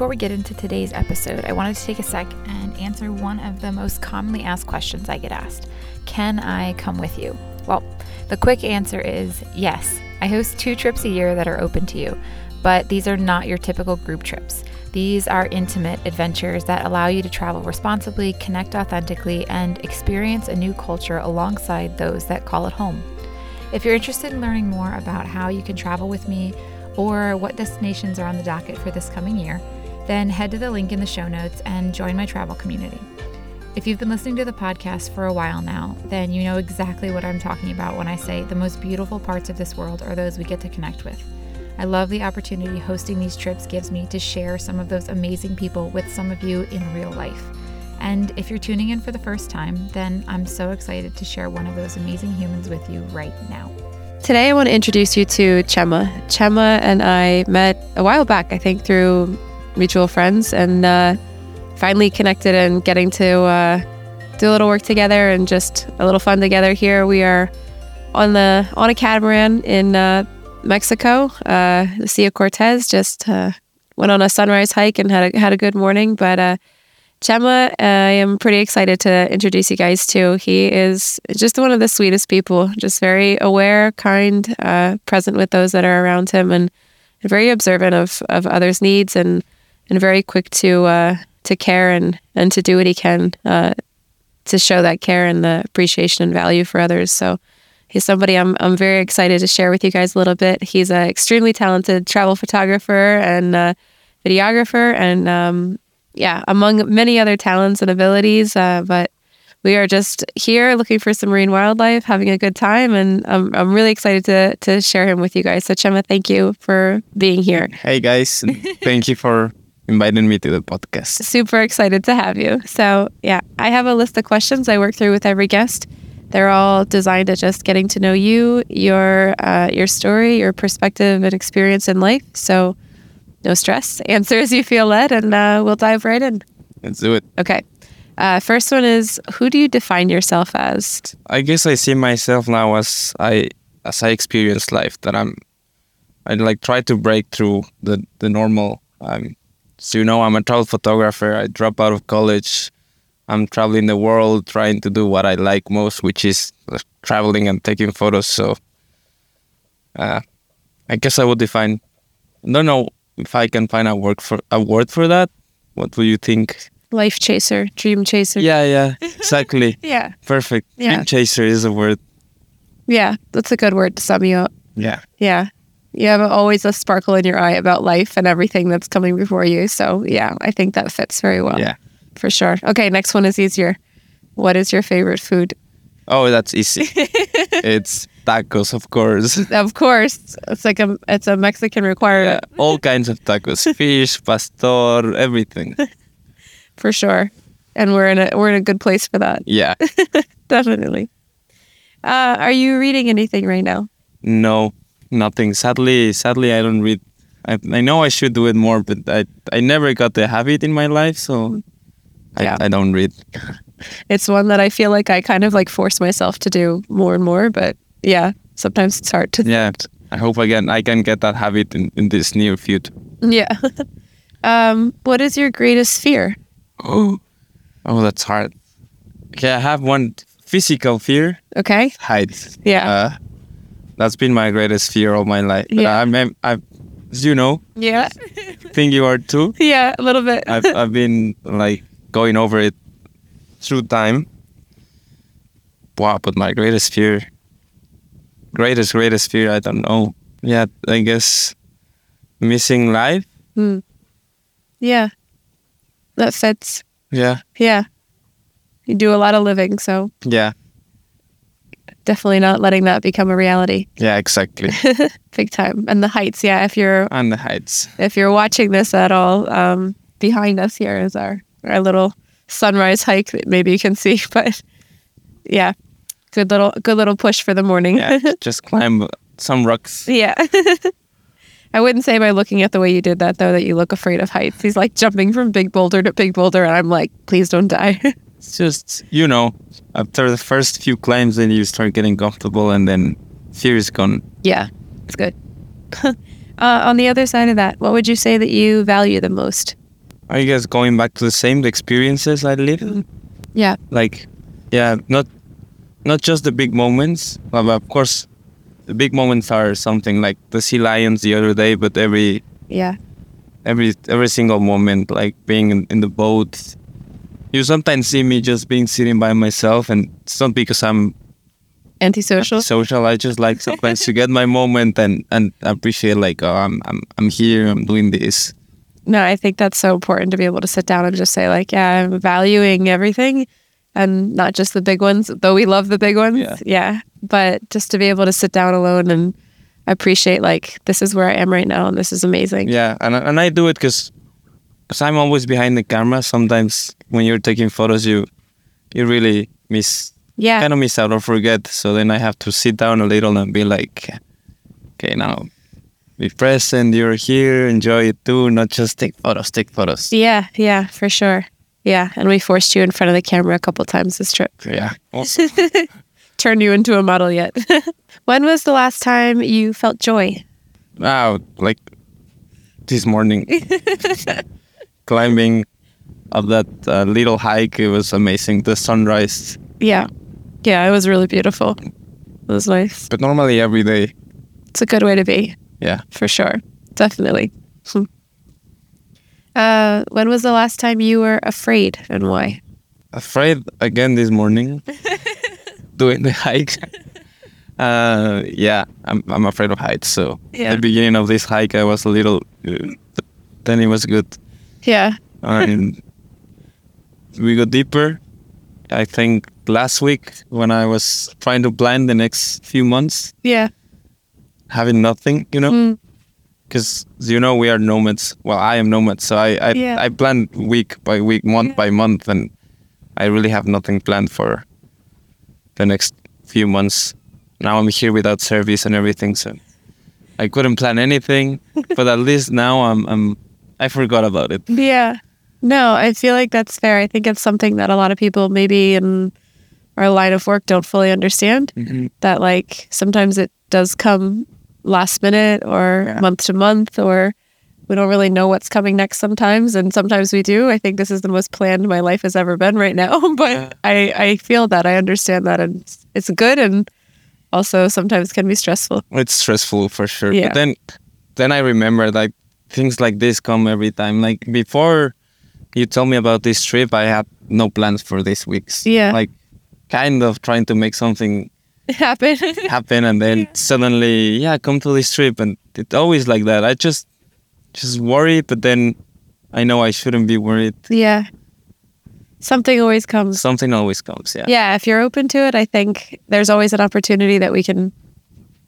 Before we get into today's episode, I wanted to take a sec and answer one of the most commonly asked questions I get asked Can I come with you? Well, the quick answer is yes. I host two trips a year that are open to you, but these are not your typical group trips. These are intimate adventures that allow you to travel responsibly, connect authentically, and experience a new culture alongside those that call it home. If you're interested in learning more about how you can travel with me or what destinations are on the docket for this coming year, then head to the link in the show notes and join my travel community. If you've been listening to the podcast for a while now, then you know exactly what I'm talking about when I say the most beautiful parts of this world are those we get to connect with. I love the opportunity hosting these trips gives me to share some of those amazing people with some of you in real life. And if you're tuning in for the first time, then I'm so excited to share one of those amazing humans with you right now. Today, I want to introduce you to Chema. Chema and I met a while back, I think, through mutual friends and uh, finally connected and getting to uh, do a little work together and just a little fun together here. We are on the on a catamaran in uh, Mexico, uh, the Sea of Cortez. Just uh, went on a sunrise hike and had a, had a good morning. But uh, Chema, I am pretty excited to introduce you guys to. He is just one of the sweetest people, just very aware, kind, present with those that are around him, and very observant of of others' needs and and very quick to uh, to care and and to do what he can uh, to show that care and the appreciation and value for others. So he's somebody I'm I'm very excited to share with you guys a little bit. He's an extremely talented travel photographer and uh, videographer, and um, yeah, among many other talents and abilities. Uh, but we are just here looking for some marine wildlife, having a good time, and I'm, I'm really excited to to share him with you guys. So Chema, thank you for being here. Hey guys, thank you for inviting me to the podcast. Super excited to have you. So, yeah, I have a list of questions I work through with every guest. They're all designed at just getting to know you, your uh, your story, your perspective and experience in life. So, no stress. Answer as you feel led, and uh, we'll dive right in. Let's do it. Okay. Uh, first one is who do you define yourself as? I guess I see myself now as I as I experience life. That I'm I like try to break through the the normal um, so, you know, I'm a travel photographer. I drop out of college. I'm traveling the world trying to do what I like most, which is traveling and taking photos. So, uh, I guess I would define. I don't know if I can find a word for a word for that. What would you think? Life chaser, dream chaser. Yeah, yeah, exactly. yeah, perfect. Yeah. Dream chaser is a word. Yeah, that's a good word to sum you up. Yeah. Yeah you have always a sparkle in your eye about life and everything that's coming before you. So yeah, I think that fits very well. Yeah, for sure. Okay, next one is easier. What is your favorite food? Oh, that's easy. it's tacos, of course. Of course, it's like a it's a Mexican requirement. Yeah, all kinds of tacos, fish, pastor, everything. for sure, and we're in a we're in a good place for that. Yeah, definitely. Uh, are you reading anything right now? No, nothing. Sadly, sadly, I don't read. I, I know I should do it more, but I I never got the habit in my life, so yeah. I, I don't read. it's one that I feel like I kind of like force myself to do more and more, but yeah, sometimes it's hard to. Yeah, I hope again I can get that habit in, in this near future. Yeah. um, what is your greatest fear? Oh, oh, that's hard. Okay, I have one physical fear. Okay. Heights. Yeah. Uh, that's been my greatest fear all my life. Yeah. I'm, I'm, I'm, you know. Yeah. think you are too. Yeah, a little bit. I've, I've been like going over it through time. Wow, but my greatest fear, greatest, greatest fear, I don't know. Yeah, I guess missing life. Hmm. Yeah. That fits. Yeah. Yeah. You do a lot of living, so. Yeah definitely not letting that become a reality. Yeah, exactly. Big time. And the heights, yeah. If you're on the heights, if you're watching this at all, um, behind us here is our our little sunrise hike that maybe you can see, but yeah, good little good little push for the morning. Yeah, just climb some rocks. Yeah. I wouldn't say by looking at the way you did that though that you look afraid of heights. He's like jumping from big boulder to big boulder, and I'm like, please don't die. It's just you know, after the first few climbs, then you start getting comfortable, and then fear is gone. yeah, it's good. uh, on the other side of that, what would you say that you value the most? Are you guys going back to the same experiences I live? Yeah. Like, yeah, not not just the big moments. Well, of course, the big moments are something like the sea lions the other day, but every Yeah. every every single moment, like being in, in the boat. You sometimes see me just being sitting by myself, and it's not because I'm Antisocial. social. I just like sometimes to get my moment and and appreciate like oh I'm I'm I'm here. I'm doing this. No, I think that's so important to be able to sit down and just say like, yeah, I'm valuing everything and not just the big ones, though we love the big ones. Yeah. yeah. But just to be able to sit down alone and appreciate like this is where I am right now and this is amazing. Yeah, and and I do it because I'm always behind the camera. Sometimes when you're taking photos, you you really miss Yeah. kind of miss out or forget. So then I have to sit down a little and be like, okay, now be present. You're here. Enjoy it too. Not just take photos. Take photos. Yeah, yeah, for sure. Yeah, and we forced you in front of the camera a couple times this trip. Yeah. Turned you into a model yet. when was the last time you felt joy? wow, like this morning, climbing up that uh, little hike. It was amazing. The sunrise. Yeah. Yeah, it was really beautiful. It was nice. But normally every day. It's a good way to be. Yeah. for sure. Definitely. Hmm. Uh, when was the last time you were afraid and why? afraid again this morning doing the hike. Uh, yeah, I'm I'm afraid of heights. So Yeah. at the beginning of this hike, I was a little. Uh, then it was good, Yeah. and we go deeper. I think last week when I was trying to plan the next few months, Yeah. having nothing, you know, Mm. because you know we are nomads. Well, I am nomad, so I I, Yeah. I plan week by week, month by month, and I really have nothing planned for the next few months. Now I'm here without service and everything, so I couldn't plan anything. but at least now I'm I'm I forgot about it. Yeah. No, I feel like that's fair. I think it's something that a lot of people maybe in our line of work don't fully understand. Mm-hmm. That like sometimes it does come last minute or Yeah. month to month or we don't really know what's coming next sometimes and sometimes we do. I think this is the most planned my life has ever been right now. But Yeah. I, I feel that. I understand that and it's, it's good and also sometimes can be stressful. It's stressful for sure. Yeah. But then then I remember like things like this come every time. Like before you told me about this trip, I had no plans for this weeks. Yeah. Like kind of trying to make something happen. happen and then suddenly yeah come to this trip and it's always like that i just just worry but then i know i shouldn't be worried yeah. Something always comes. something always comes yeah yeah if you're open to it i think there's always an opportunity that we can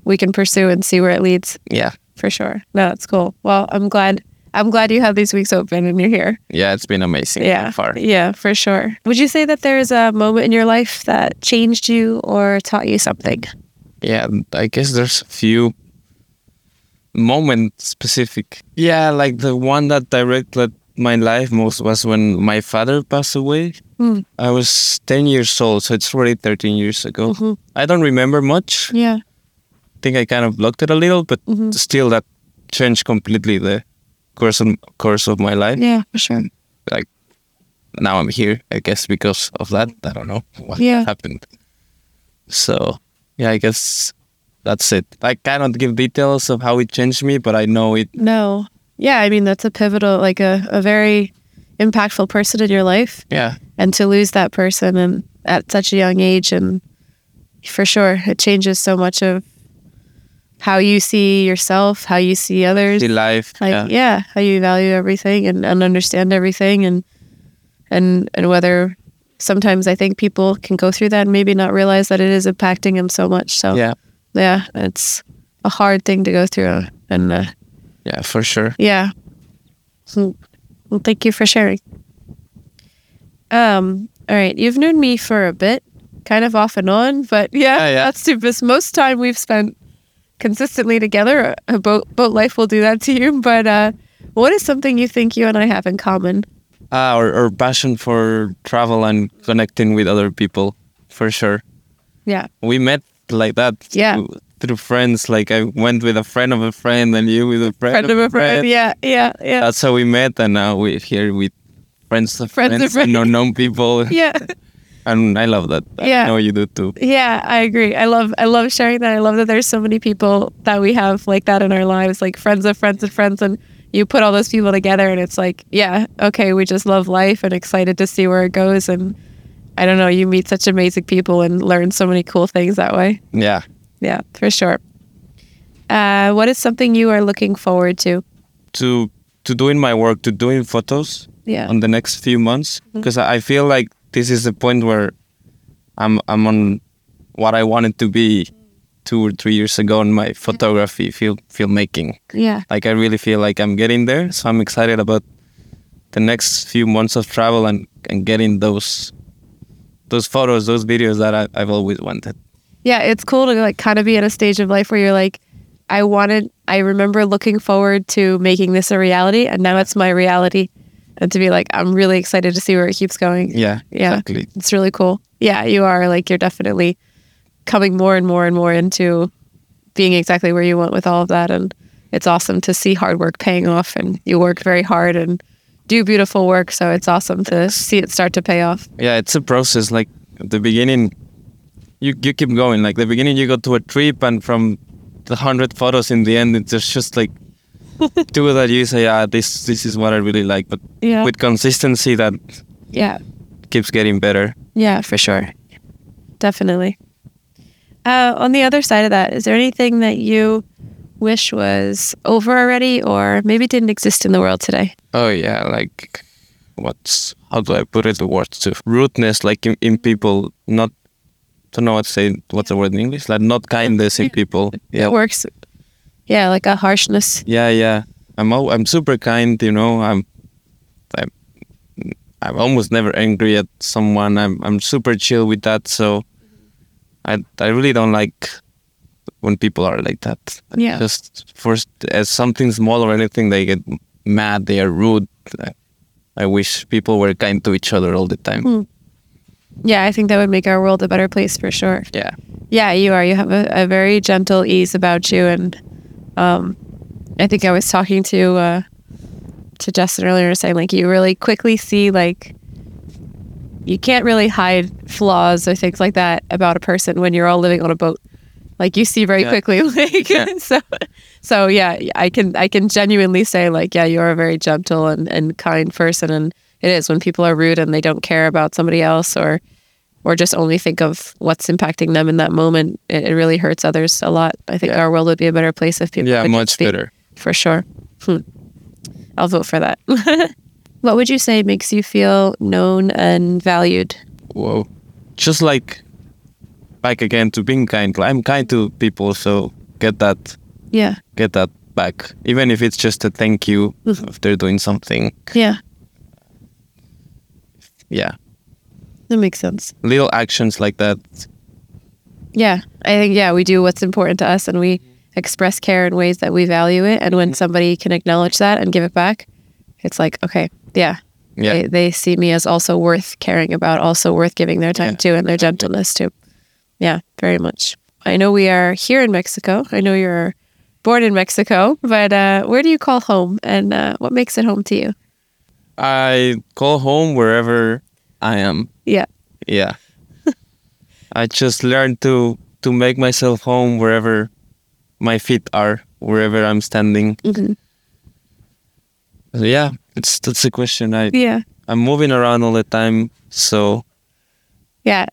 we can pursue and see where it leads yeah for sure. No that's cool. Well i'm glad i'm glad you have these weeks open and you're here. Yeah it's been amazing yeah. so far. Yeah for sure. Would you say that there's a moment in your life that changed you or taught you something? Yeah i guess there's a few moment specific. Yeah like the one that directed my life most was when my father passed away. Hmm. i was 10 years old so it's already 13 years ago. Mhm. i don't remember much. Yeah think I kind of blocked it a little, but Mhm. still that changed completely the course of, course of my life. yeah for sure Like now I'm here, I guess because of that. I don't know what Yeah. happened. So yeah, I guess that's it. I cannot give details of how it changed me, but I know it. no yeah i mean that's a pivotal like a, a very impactful person in your life Yeah, and to lose that person and at such a young age and for sure it changes so much of how you see yourself how you see others the life. like yeah. yeah. how you value everything and, and understand everything and and and whether sometimes i think people can go through that and maybe not realize that it is impacting them so much so yeah, yeah it's a hard thing to go through and uh, yeah, for sure. yeah. Hmm. Well, thank you for sharing. Um, all right. You've known me for a bit, kind of off and on, but yeah, Yeah, yeah. that's this most time we've spent consistently together. A boat boat life will do that to you. But uh what is something you think you and I have in common? Ah, our, our passion for travel and connecting with other people, for sure. Yeah. We met like that. Yeah. Through, through friends. Like I went with a friend of a friend, and you with a friend, Friend of a friend. Yeah, yeah, yeah. That's how we met, and now we're here with friends of Friends of friends, friends. and unknown people. yeah. And I love that. Yeah. I know you do too. Yeah, I agree. I love I love sharing that. I love that there's so many people that we have like that in our lives, like friends of friends of friends and you put all those people together and it's like, yeah, okay, we just love life and excited to see where it goes and I don't know, you meet such amazing people and learn so many cool things that way. Yeah. Yeah, for sure. Uh, what is something you are looking forward to? To to doing my work, to doing photos Yeah. on the next few months, Mm-hmm. because I feel like this is the point where I'm I'm on what I wanted to be two or three years ago in my photography film filmmaking. Yeah. Like I really feel like I'm getting there, so I'm excited about the next few months of travel and and getting those those photos, those videos that I, I've always wanted. Yeah, it's cool to like kind of be in a stage of life where you're like, I wanted, I remember looking forward to making this a reality, and now it's my reality. And to be like, I'm really excited to see where it keeps going. Yeah, Yeah. exactly. It's really cool. Yeah, you are like, you're definitely coming more and more and more into being exactly where you want with all of that. And it's awesome to see hard work paying off, and you work very hard and do beautiful work. So it's awesome to see it start to pay off. Yeah, it's a process. Like at the beginning, you you keep going. Like the beginning, you go to a trip, and from the hundred photos in the end, it's just like two that you say, "Ah, this this is what I really like." But Yeah. with consistency, that Yeah. keeps getting better. Yeah, for sure. Definitely. Uh, on the other side of that, is there anything that you wish was over already or maybe didn't exist in the world today? Oh yeah, like what's how do I put it the words to rudeness, like in, in people, not don't know what to say. What's the word in English? Like not kindness in people. Yeah, It works. Yeah, like a harshness. yeah, yeah. I'm al- I'm super kind. You know, I'm I'm I'm almost never angry at someone. I'm I'm super chill with that. So I I really don't like when people are like that. Yeah. Just first as something small or anything, they get mad. They are rude. I, I wish people were kind to each other all the time. Hmm. Yeah, I think that would make our world a better place for sure. Yeah. Yeah, you are. You have a, a very gentle ease about you, and um, I think I was talking to uh, to Justin earlier, saying like you really quickly see like you can't really hide flaws or things like that about a person when you're all living on a boat. Like you see very Yeah. quickly, like Yeah. so. So yeah, I can I can genuinely say like yeah, you're a very gentle and, and kind person, and it is when people are rude and they don't care about somebody else or or just only think of what's impacting them in that moment, it, it really hurts others a lot. I think Yeah. our world would be a better place if people. Yeah, would much just better. for sure. Hmm. I'll vote for that. what would you say makes you feel known and valued? Whoa. Just like back again to being kind. I'm kind to people, so get that Yeah, get that back. Even if it's just a thank you if they're doing something. yeah, Yeah. That makes sense. Little actions like that. Yeah, I think yeah, we do what's important to us, and we express care in ways that we value it. And when somebody can acknowledge that and give it back, it's like okay, yeah, Yeah. they, they see me as also worth caring about, also worth giving their time Yeah. to, and their gentleness to. Yeah, very much. I know we are here in Mexico. I know you're born in Mexico, but uh, where do you call home, and uh, what makes it home to you? I call home wherever I am. Yeah, Yeah. I just learned to to make myself home wherever my feet are, wherever I'm standing. Mhm. So yeah, it's that's the question. I yeah, I'm moving around all the time, so yeah.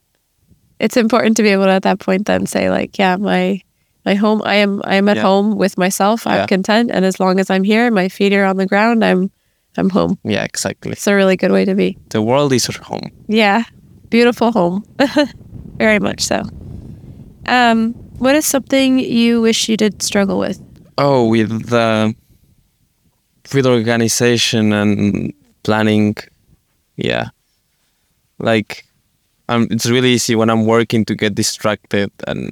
It's important to be able to at that point then say like, yeah, my my home. I am I am at Yeah. home with myself. I'm Yeah. content, and as long as I'm here, my feet are on the ground. I'm I'm home. yeah, exactly. It's a really good way to be. The world is our home. Yeah, beautiful home. Very much so. Um, what is something you wish you did struggle with? Oh, with the with organization and planning, yeah. like um, it's really easy when I'm working to get distracted and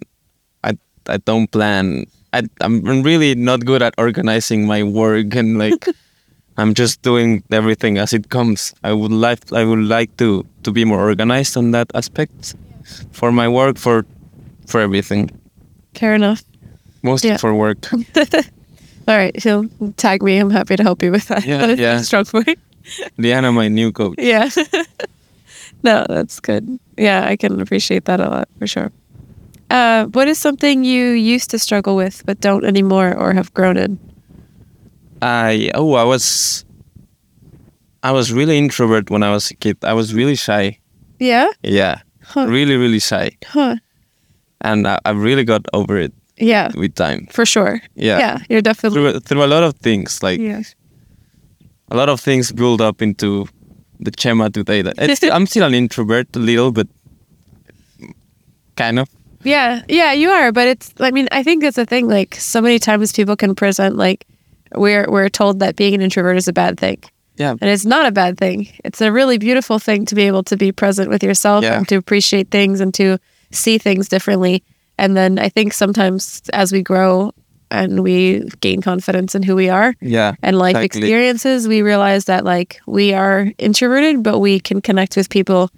I I don't plan. I I'm really not good at organizing my work and like I'm just doing everything as it comes. I would like I would like to to be more organized on that aspect for my work for for everything. Fair enough. Mostly Yeah. for work. All right, he'll tag me. I'm happy to help you with that. Yeah, That yeah. Strong point. Diana, my new coach. Yeah. no, that's good. Yeah, I can appreciate that a lot for sure. Uh, what is something you used to struggle with but don't anymore or have grown in? I oh I was I was really introvert when I was a kid. I was really shy. Yeah. Yeah, Huh. really really shy, Huh. and I, I really got over it Yeah. with time. For sure. Yeah, Yeah. You're definitely. through through a lot of things like Yeah. a lot of things build up into the Chema today. That it's, I'm still an introvert a little, but kind of. Yeah, yeah, you are. But it's. I mean, I think that's the thing. Like, so many times people can present like we're we're told that being an introvert is a bad thing, Yeah, and it's not a bad thing. It's a really beautiful thing to be able to be present with yourself Yeah. and to appreciate things and to see things differently. And then I think sometimes as we grow and we gain confidence in who we are yeah, and life Exactly. experiences, we realize that like we are introverted, but we can connect with people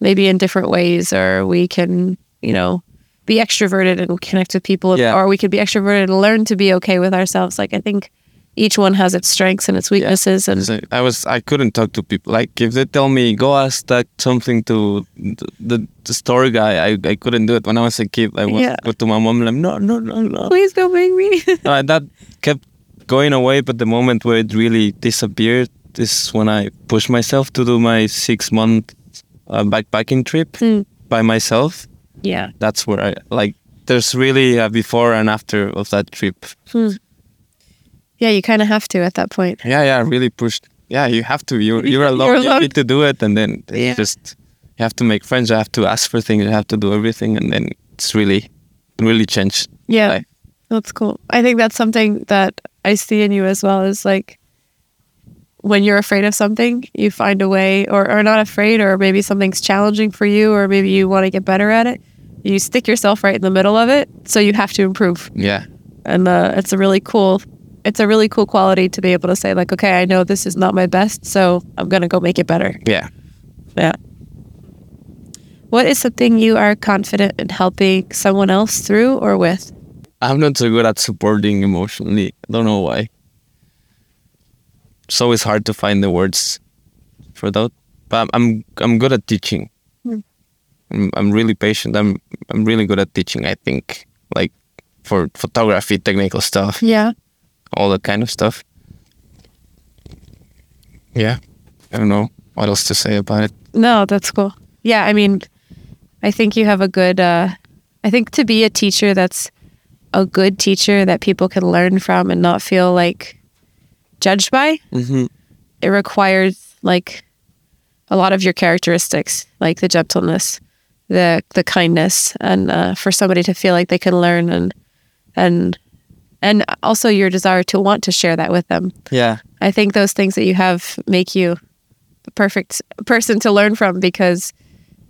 maybe in different ways, or we can, you know, be extroverted and connect with people, Yeah. or we could be extroverted and learn to be okay with ourselves. Like I think each one has its strengths and its weaknesses, and So I was I couldn't talk to people. Like if they tell me go ask that something to the, the, store guy, I, I couldn't do it when I was a kid. I would Yeah. go to my mom and like no no no no. please don't make me. no that kept going away. But the moment where it really disappeared is when I pushed myself to do my six month uh, backpacking trip Hmm. by myself. yeah. That's where I like. There's really a before and after of that trip. Yeah, you kind of have to at that point. Yeah, yeah, really pushed. Yeah, you have to. You're you're alone. You're You need to do it, and then it's Yeah. just you have to make friends. You have to ask for things. You have to do everything, and then it's really, really changed. Yeah. Like, That's cool. I think that's something that I see in you as well is like when you're afraid of something, you find a way or, or not afraid or maybe something's challenging for you or maybe you want to get better at it. You stick yourself right in the middle of it. So you have to improve. yeah, And uh, it's a really cool it's a really cool quality to be able to say like, okay, I know this is not my best, so I'm gonna go make it better. yeah. Yeah. What is something you are confident in helping someone else through or with? I'm not so good at supporting emotionally. I don't know why. So it's always hard to find the words for that. But I'm I'm, I'm good at teaching. Hmm. I'm, I'm really patient. I'm I'm really good at teaching. I think like for photography, technical stuff, Yeah. All that kind of stuff. Yeah, I don't know what else to say about it. No, that's cool. Yeah, I mean, I think you have a good. Uh, I think to be a teacher that's a good teacher that people can learn from and not feel like judged by, Mm-hmm. it requires like a lot of your characteristics, like the gentleness, the the kindness, and uh, for somebody to feel like they can learn and and and also your desire to want to share that with them. Yeah, I think those things that you have make you the perfect person to learn from because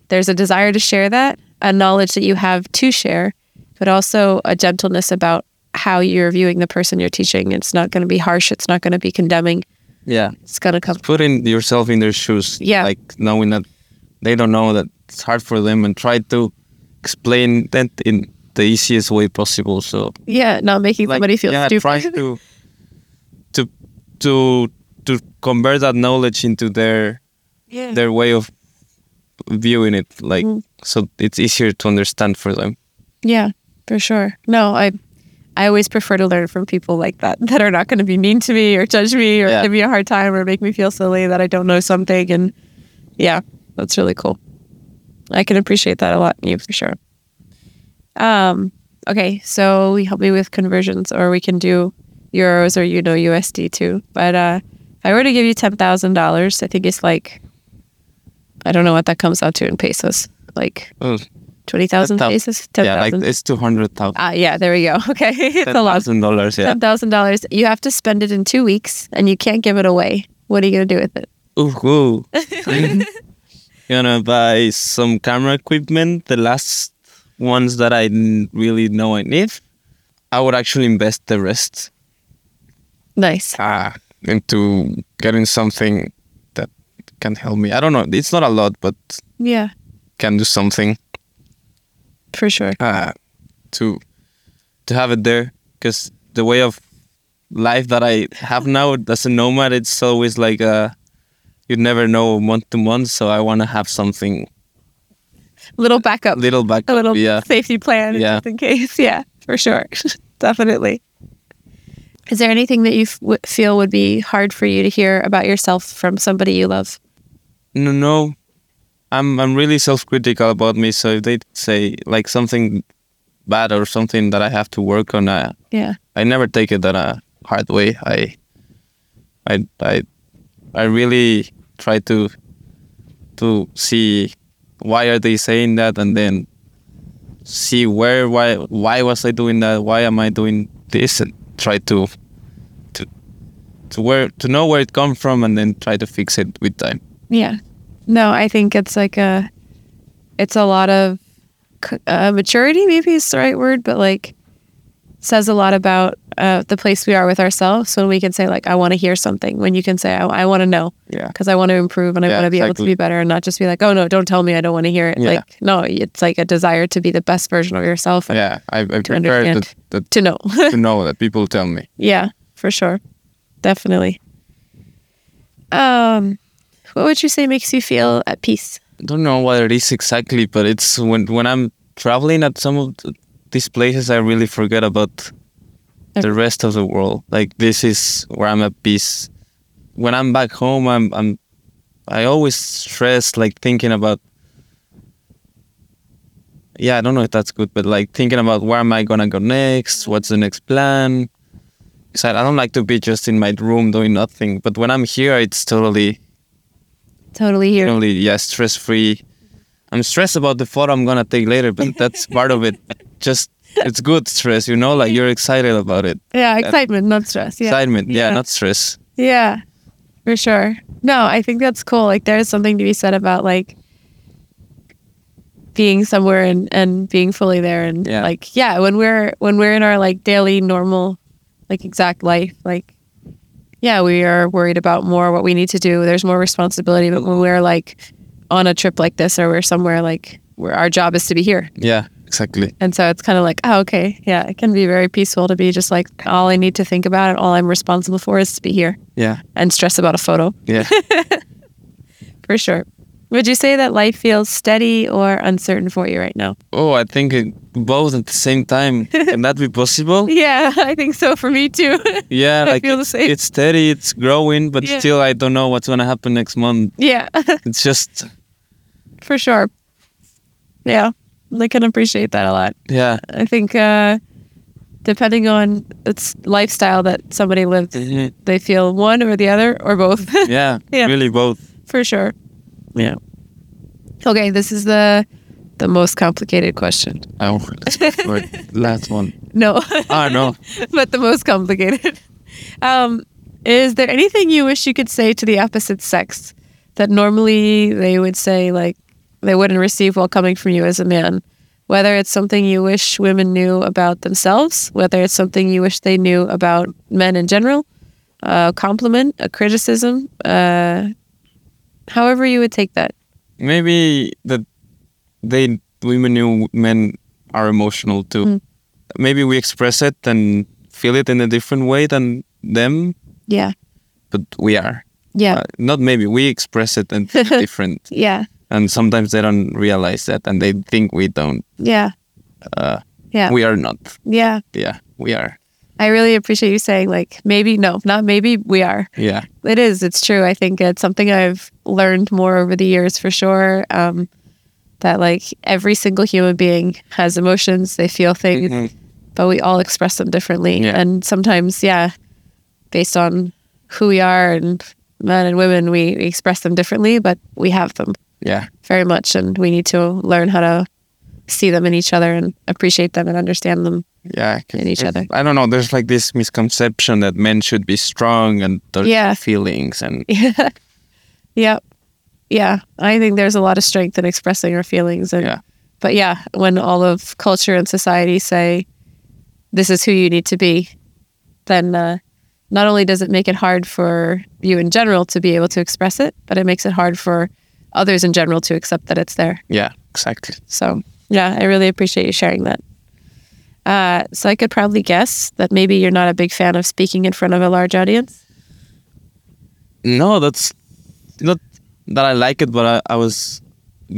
there's a desire to share that, a knowledge that you have to share, but also a gentleness about how you're viewing the person you're teaching. It's not going to be harsh. It's not going to be condemning. yeah. It's going to come. Putting yourself in their shoes. Yeah. Like knowing that they don't know that it's hard for them and try to explain that in the easiest way possible. So Yeah, not making like somebody feel yeah, stupid. try to to to to convert that knowledge into their yeah. their way of viewing it. Like Mm. so it's easier to understand for them. Yeah, for sure. No, I I always prefer to learn from people like that that are not going to be mean to me or judge me or Yeah. give me a hard time or make me feel silly that I don't know something and yeah, that's really cool. I can appreciate that a lot in you for sure. Um okay, so we help me with conversions or we can do euros or you know USD too. But uh if I were to give you $10,000, I think it's like I don't know what that comes out to in pesos. Like Oh, 20,000 10,000. pesos? yeah, like it's two hundred thousand. Ah, yeah, there we go. Okay, it's a lot. thousand dollars. Yeah. Ten thousand dollars. You have to spend it in two weeks, and you can't give it away. What are you gonna do with it? Ooh, ooh. gonna buy some camera equipment. The last ones that I didn't really know I need. I would actually invest the rest Nice. uh, into getting something that can help me. I don't know. It's not a lot, but Yeah, can do something for sure. uh, to to have it there. Because the way of life that I have now as a nomad, it's always like uh, you never know month to month. So I want to have something Little backup. little back. a little yeah. safety plan Yeah. just in case. Yeah, for sure. Definitely. Is there anything that you f- w- feel would be hard for you to hear about yourself from somebody you love? No, no. I'm I'm really self-critical about me. So if they say like something bad or something that I have to work on, I Yeah. I never take it that a hard way. I I I I really try to to see why are they saying that and then see where why why was I doing that? Why am I doing this? And try to to to where to know where it come from and then try to fix it with time. Yeah. No, I think it's like a, it's a lot of uh, maturity, maybe is the right word, but like says a lot about uh, the place we are with ourselves when we can say like, I want to hear something, when you can say, I, I want to know Yeah. because I want to improve and I Yeah, want to be able to be better and not just be like, oh no, don't tell me I don't want to hear it. Yeah. Like, no, it's like a desire to be the best version of yourself and Yeah, I, I prefer understand. that, that to know. to know that people tell me. yeah, for sure. Definitely. Um, what would you say makes you feel at peace? I don't know what it is exactly, but it's when when I'm traveling at some of th- these places, I really forget about the rest of the world. Like this is where I'm at peace. When I'm back home, I'm I'm I always stress like thinking about. Yeah, I don't know if that's good, but like thinking about where am I gonna go next? Mm-hmm. What's the next plan? 'Cause I I don't like to be just in my room doing nothing. But when I'm here, it's totally Totally here. only yeah stress free i'm stressed about the photo i'm gonna take later but that's part of it just it's good stress you know like you're excited about it Yeah, excitement, not stress. Yeah. excitement yeah. Yeah. not stress Yeah, for sure. No, I think that's cool. Like, there's something to be said about like being somewhere and and being fully there, and Yeah. like, yeah, when we're when we're in our like daily normal, like exact life, like, yeah, we are worried about more what we need to do. There's more responsibility, but when we're like on a trip like this, or we're somewhere like where our job is to be here, yeah exactly and so it's kind of like, oh, okay, yeah, it can be very peaceful to be just like all I need to think about and all I'm responsible for is to be here yeah and stress about a photo yeah for sure. Would you say that life feels steady or uncertain for you right now? oh i think it, both at the same time can that be possible Yeah, I think so for me too. yeah I like feel the it's, same. it's steady it's growing but Yeah. still i don't know what's gonna happen next month yeah, it's just for sure. Yeah, I can appreciate that a lot. yeah I think uh, depending on its lifestyle that somebody lives, Mhm. they feel one or the other or both. yeah, Yeah. really both for sure. Yeah. Okay, this is the the most complicated question. oh let's go for it. last one No. ah no but the most complicated. Um, is there anything you wish you could say to the opposite sex that normally they would say like they wouldn't receive while coming from you as a man? Whether it's something you wish women knew about themselves, whether it's something you wish they knew about men in general, a compliment, a criticism, uh, however you would take that. maybe that they women knew men are emotional too. Mm. Maybe we express it and feel it in a different way than them, Yeah. but we are. Yeah. Uh, not maybe we express it and different, yeah. And sometimes they don't realize that, and they think we don't. Yeah. Uh, Yeah. We are not. yeah. Yeah, we are. I really appreciate you saying like maybe no, not maybe we are. Yeah, It is. It's true. I think it's something I've learned more over the years for sure. Um, that like every single human being has emotions. They feel things, Mhm. but we all express them differently. Yeah. And sometimes, yeah, based on who we are and men and women, we, we express them differently, but we have them yeah, very much, and we need to learn how to see them in each other and appreciate them and understand them. Yeah. In each other. I don't know. There's like this misconception that men should be strong and don't Yeah. have feelings, and Yeah. yep. Yeah, I think there's a lot of strength in expressing our feelings. And, Yeah. But yeah, when all of culture and society say, this is who you need to be, then uh, not only does it make it hard for you in general to be able to express it, but it makes it hard for others in general to accept that it's there. Yeah, exactly. So yeah, I really appreciate you sharing that. Uh, so I could probably guess that maybe you're not a big fan of speaking in front of a large audience. No, that's not that I like it, but I, I was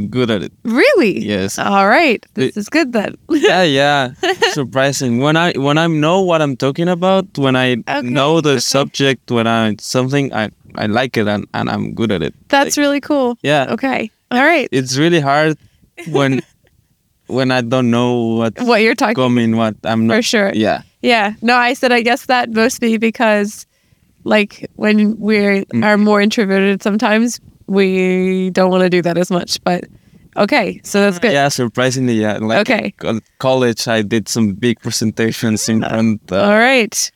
good at it. Really? Yes. All right. This It- is good then. yeah, yeah. Surprising. When I when I know what I'm talking about, when I Okay, know the okay. subject, when I something I I like it and, and I'm good at it. That's really cool. Yeah. Okay. All right. It's really hard when when I don't know what What you're talking coming, what I'm not for sure. Yeah. Yeah. No, I said I guess that mostly because like when we Mm. are more introverted sometimes we don't want to do that as much. But okay, so that's good. Yeah, surprisingly, yeah. Like Okay. college, I did some big presentations in front of All right.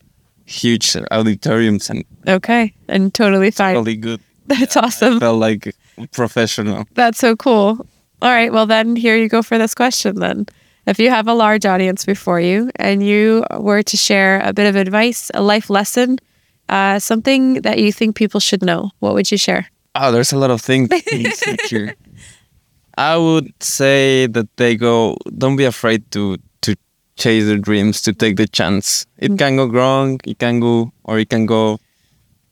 Huge auditoriums and Okay. And totally fine. really good. That's awesome. Felt like professional. That's so cool. All right. Well, then here you go for this question then. If you have a large audience before you and you were to share a bit of advice, a life lesson, uh, something that you think people should know, what would you share? Oh, there's a lot of things here. I would say that they go. Don't be afraid to chase their dreams, to take the chance. It can go wrong, it can go, or it can go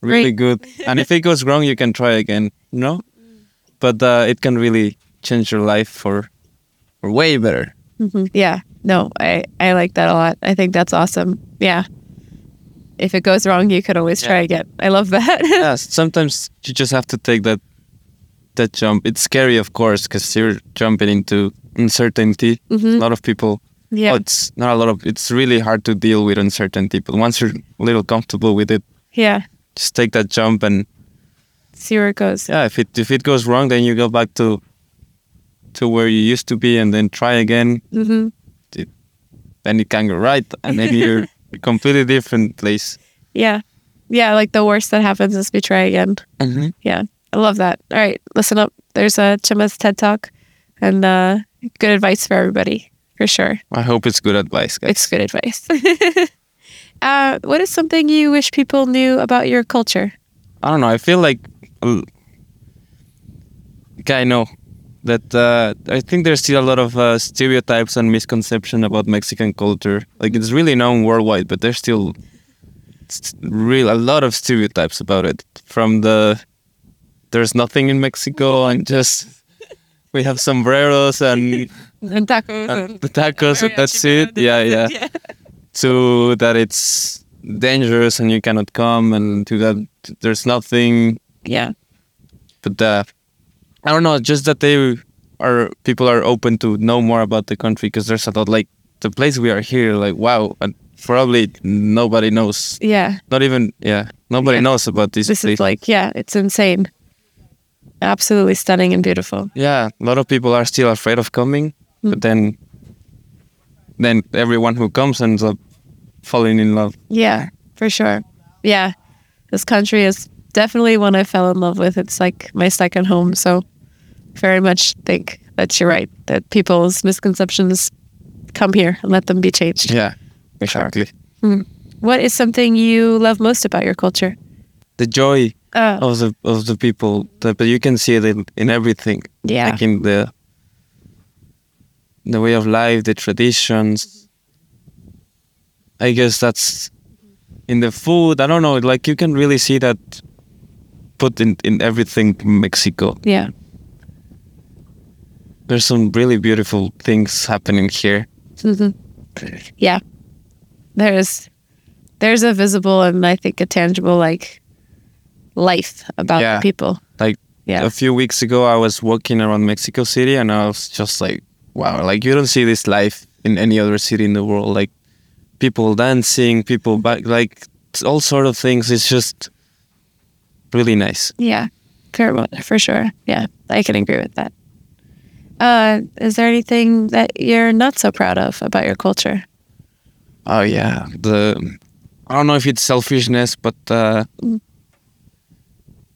really Great. good. And if it goes wrong, you can try again. No, but uh, it can really change your life for, for way better. Yeah. No, I, I like that a lot. I think that's awesome. Yeah. If it goes wrong, you could always try again. I love that. yeah, sometimes you just have to take that that jump. It's scary, of course, because you're jumping into uncertainty. A lot of people. Yeah. Oh, it's not a lot of. It's really hard to deal with uncertainty. But once you're a little comfortable with it, yeah. just take that jump and See where it goes. yeah. If it if it goes wrong, then you go back to to where you used to be, and then try again. hmm Then it can go right, and maybe you're a completely different place. Yeah. Yeah. Like the worst that happens is we try again. Mm-hmm. Yeah, I love that. All right, listen up. There's a Chema's TED Talk, and uh, good advice for everybody, for sure. I hope it's good advice, guys. It's good advice. uh, what is something you wish people knew about your culture? I don't know. I feel like, uh, okay, I know that uh, I think there's still a lot of uh, stereotypes and misconception about Mexican culture. Like it's really known worldwide, but there's still real a lot of stereotypes about it. From the there's nothing in Mexico and just we have sombreros and, And tacos. and the tacos and that's it. Yeah, yeah. To that it's dangerous and you cannot come, and to that there's nothing yeah, but uh, I don't know, just that they are people are open to know more about the country because there's a lot like the place we are here, like wow, and probably nobody knows, yeah. not even yeah, nobody Yeah. knows about this, This place. is like, yeah, it's insane. Absolutely stunning and beautiful. yeah, a lot of people are still afraid of coming, Hmm. but then then everyone who comes ends up falling in love. Yeah, for sure. Yeah, this country is definitely one I fell in love with. It's like my second home. So, very much think that you're right. That people's misconceptions come here and let them be changed. Yeah, exactly. What is something you love most about your culture? The joy Uh, of the of the people, but you can see it in, in everything. yeah, like in the the way of life, the traditions. I guess that's in the food. I don't know. Like you can really see that put in in everything Mexico. yeah, There's some really beautiful things happening here. Mhm. yeah. There's there's a visible and I think a tangible like life about Yeah. the people. Like Yeah, a few weeks ago, I was walking around Mexico City, and I was just like, "Wow! Like you don't see this life in any other city in the world. Like people dancing, people back, like all sort of things. It's just really nice." yeah, for for sure. Yeah, I can agree with that. Uh, is there anything that you're not so proud of about your culture? Oh yeah, the I don't know if it's selfishness, but uh,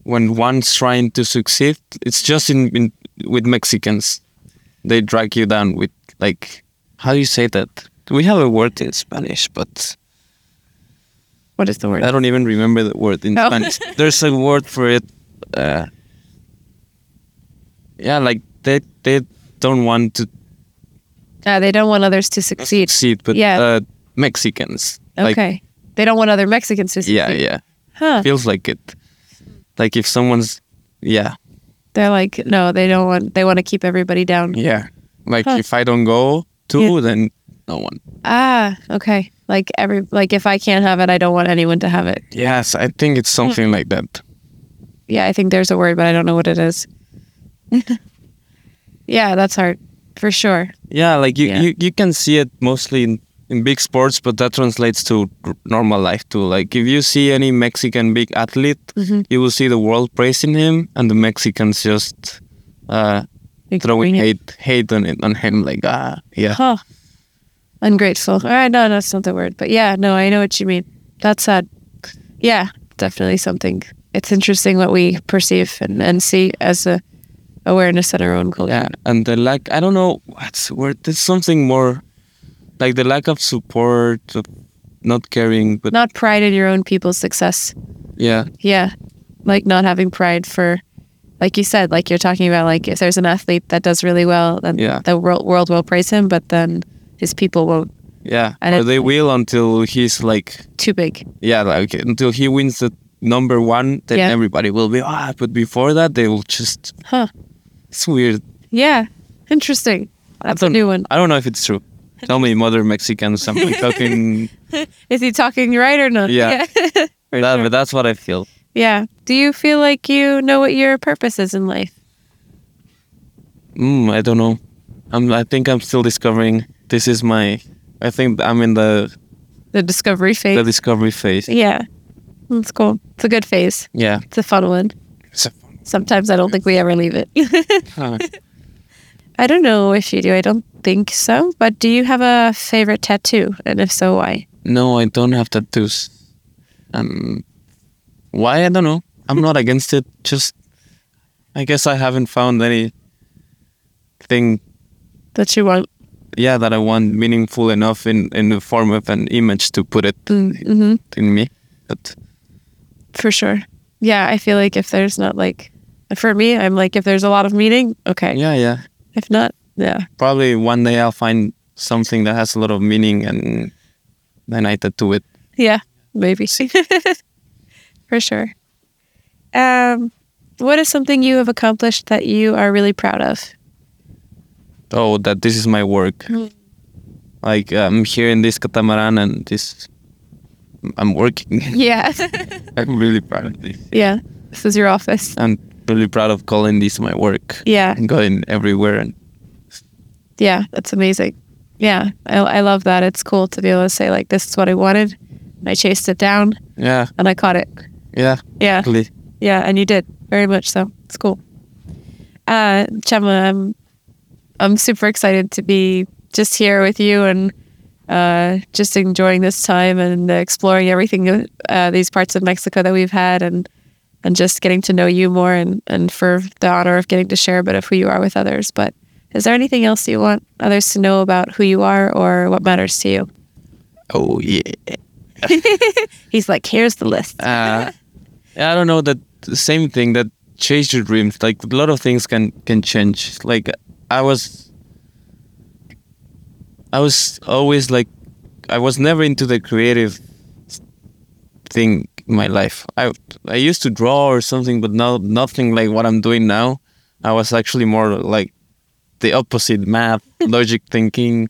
when one's trying to succeed, it's just in, in with Mexicans. They drag you down with like how do you say that? We have a word in Spanish, but What is the word? I don't even remember the word in Oh. Spanish. There's a word for it. Uh, yeah, like they they don't want to Uh, they don't want others to succeed. succeed, but Yeah. uh, Mexicans. Like, Okay. they don't want other Mexicans to succeed. yeah, yeah. Huh. Feels like it. Like if someone's, yeah, They're like, no, they don't want. They want to keep everybody down. yeah. Like Huh. if I don't go too, Yeah. then no one. Ah, okay. Like every like if I can't have it, I don't want anyone to have it. Yes, I think it's something like that. Yeah, I think there's a word, but I don't know what it is. yeah, that's hard for sure. Yeah, like you, Yeah. you, you can see it mostly in, in big sports, but that translates to normal life too. Like if you see any Mexican big athlete, Mhm. you will see the world praising him, and the Mexicans just uh, throwing it. hate hate on it on him. Like ah, yeah, Huh. Ungrateful. All right, no, that's not the word. But yeah, no, I know what you mean. That's sad. Yeah, definitely something. It's interesting what we perceive and, and see as a awareness in our own culture. yeah. And the lack, I don't know what's word. There's something more, like the lack of support, of not caring, but Not pride in your own people's success. yeah, Yeah. Like not having pride for, like you said, like you're talking about, like if there's an athlete that does really well, then Yeah. the world, world will praise him, but then his people won't. yeah. And or it- they will until he's like Too big. yeah, like until he wins the number one, then Yeah. everybody will be ah. But before that, they will just. Huh. It's weird. Yeah. Interesting. That's a new one. I don't know if it's true. Tell me, mother Mexican, I'm talking. Is he talking right or not? Yeah. For that, sure. but that's what I feel. Yeah. Do you feel like you know what your purpose is in life? Mm, I don't know. I'm. I think I'm still discovering. This is my. I think I'm in the The discovery phase. the discovery phase. yeah. That's cool. It's a good phase. Yeah. It's a fun one. It's a- Sometimes I don't think we ever leave it. huh. I don't know if you do. I don't think so. But do you have a favorite tattoo? And if so, why? No, I don't have tattoos. Um, why? I don't know. I'm not against it. Just, I guess I haven't found any thing That you want? yeah that I want meaningful enough in in the form of an image to put it Mm-hmm. in me. But For sure. Yeah, I feel like if there's not like, for me, I'm like, if there's a lot of meaning, okay. yeah, yeah. If not, yeah. Probably one day I'll find something that has a lot of meaning and then I tattoo it. Yeah, maybe. For sure. Um, what is something you have accomplished that you are really proud of? Oh, that this is my work. Mm. Like I'm here in this catamaran and this, I'm working. Yeah. I'm really proud of this. yeah. This is your office. I'm really proud of calling this my work. Yeah. And going everywhere and Yeah. That's amazing. Yeah. I, I love that. It's cool to be able to say, like, this is what I wanted. And I chased it down yeah, and I caught it. yeah, Yeah. really. Yeah. And you did very much so. It's cool. Uh, Chema, I'm, I'm super excited to be just here with you and uh, just enjoying this time and exploring everything, uh, these parts of Mexico that we've had and, and just getting to know you more and, and for the honor of getting to share a bit of who you are with others. But is there anything else you want others to know about who you are or what matters to you? Oh yeah. He's like, here's the list. uh, I don't know that the same thing that chase your dreams. Like a lot of things can can change. Like I was, I was always like, I was never into the creative thing in my life. I I used to draw or something, but now nothing like what I'm doing now. I was actually more like the opposite, math, logic thinking.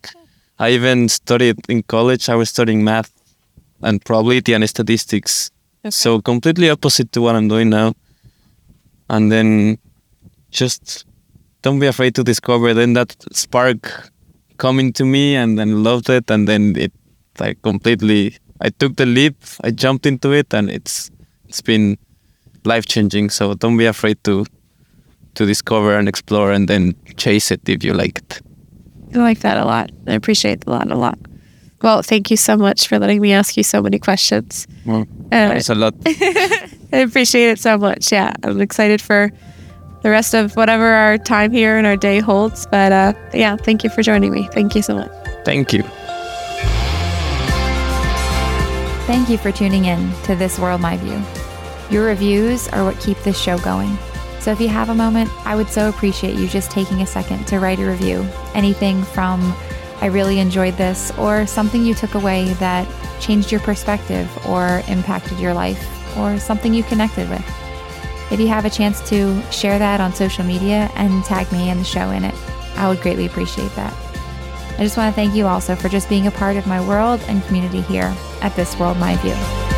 I even studied in college. I was studying math and probability and statistics. So completely opposite to what I'm doing now. And then just don't be afraid to discover. Then that spark coming to me and then loved it and then it like completely I took the leap, I jumped into it and it's it's been life changing. So don't be afraid to to discover and explore and then chase it if you like it. I like that a lot. I appreciate that a lot, a lot. Well, thank you so much for letting me ask you so many questions. Well, Uh, thanks a lot. I appreciate it so much. Yeah, I'm excited for the rest of whatever our time here and our day holds. But uh, yeah, thank you for joining me. Thank you so much. Thank you. Thank you for tuning in to This World My View. Your reviews are what keep this show going. So if you have a moment, I would so appreciate you just taking a second to write a review. Anything from I really enjoyed this or something you took away that changed your perspective or impacted your life or something you connected with. If you have a chance to share that on social media and tag me and the show in it, I would greatly appreciate that. I just want to thank you also for just being a part of my world and community here at This World My View.